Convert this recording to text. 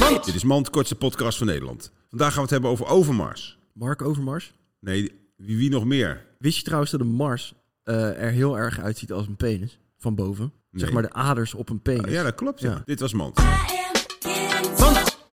Mand. Dit is Mand, kortste podcast van Nederland. Vandaag gaan we het hebben over Overmars. Mark Overmars. Nee, wie, wie nog meer? Wist je trouwens dat een Mars eh, er heel erg uitziet als een penis? Van boven. Zeg Nee. maar de aders op een penis. ja, dat klopt. Ja. Ja. Dit was Mand. I am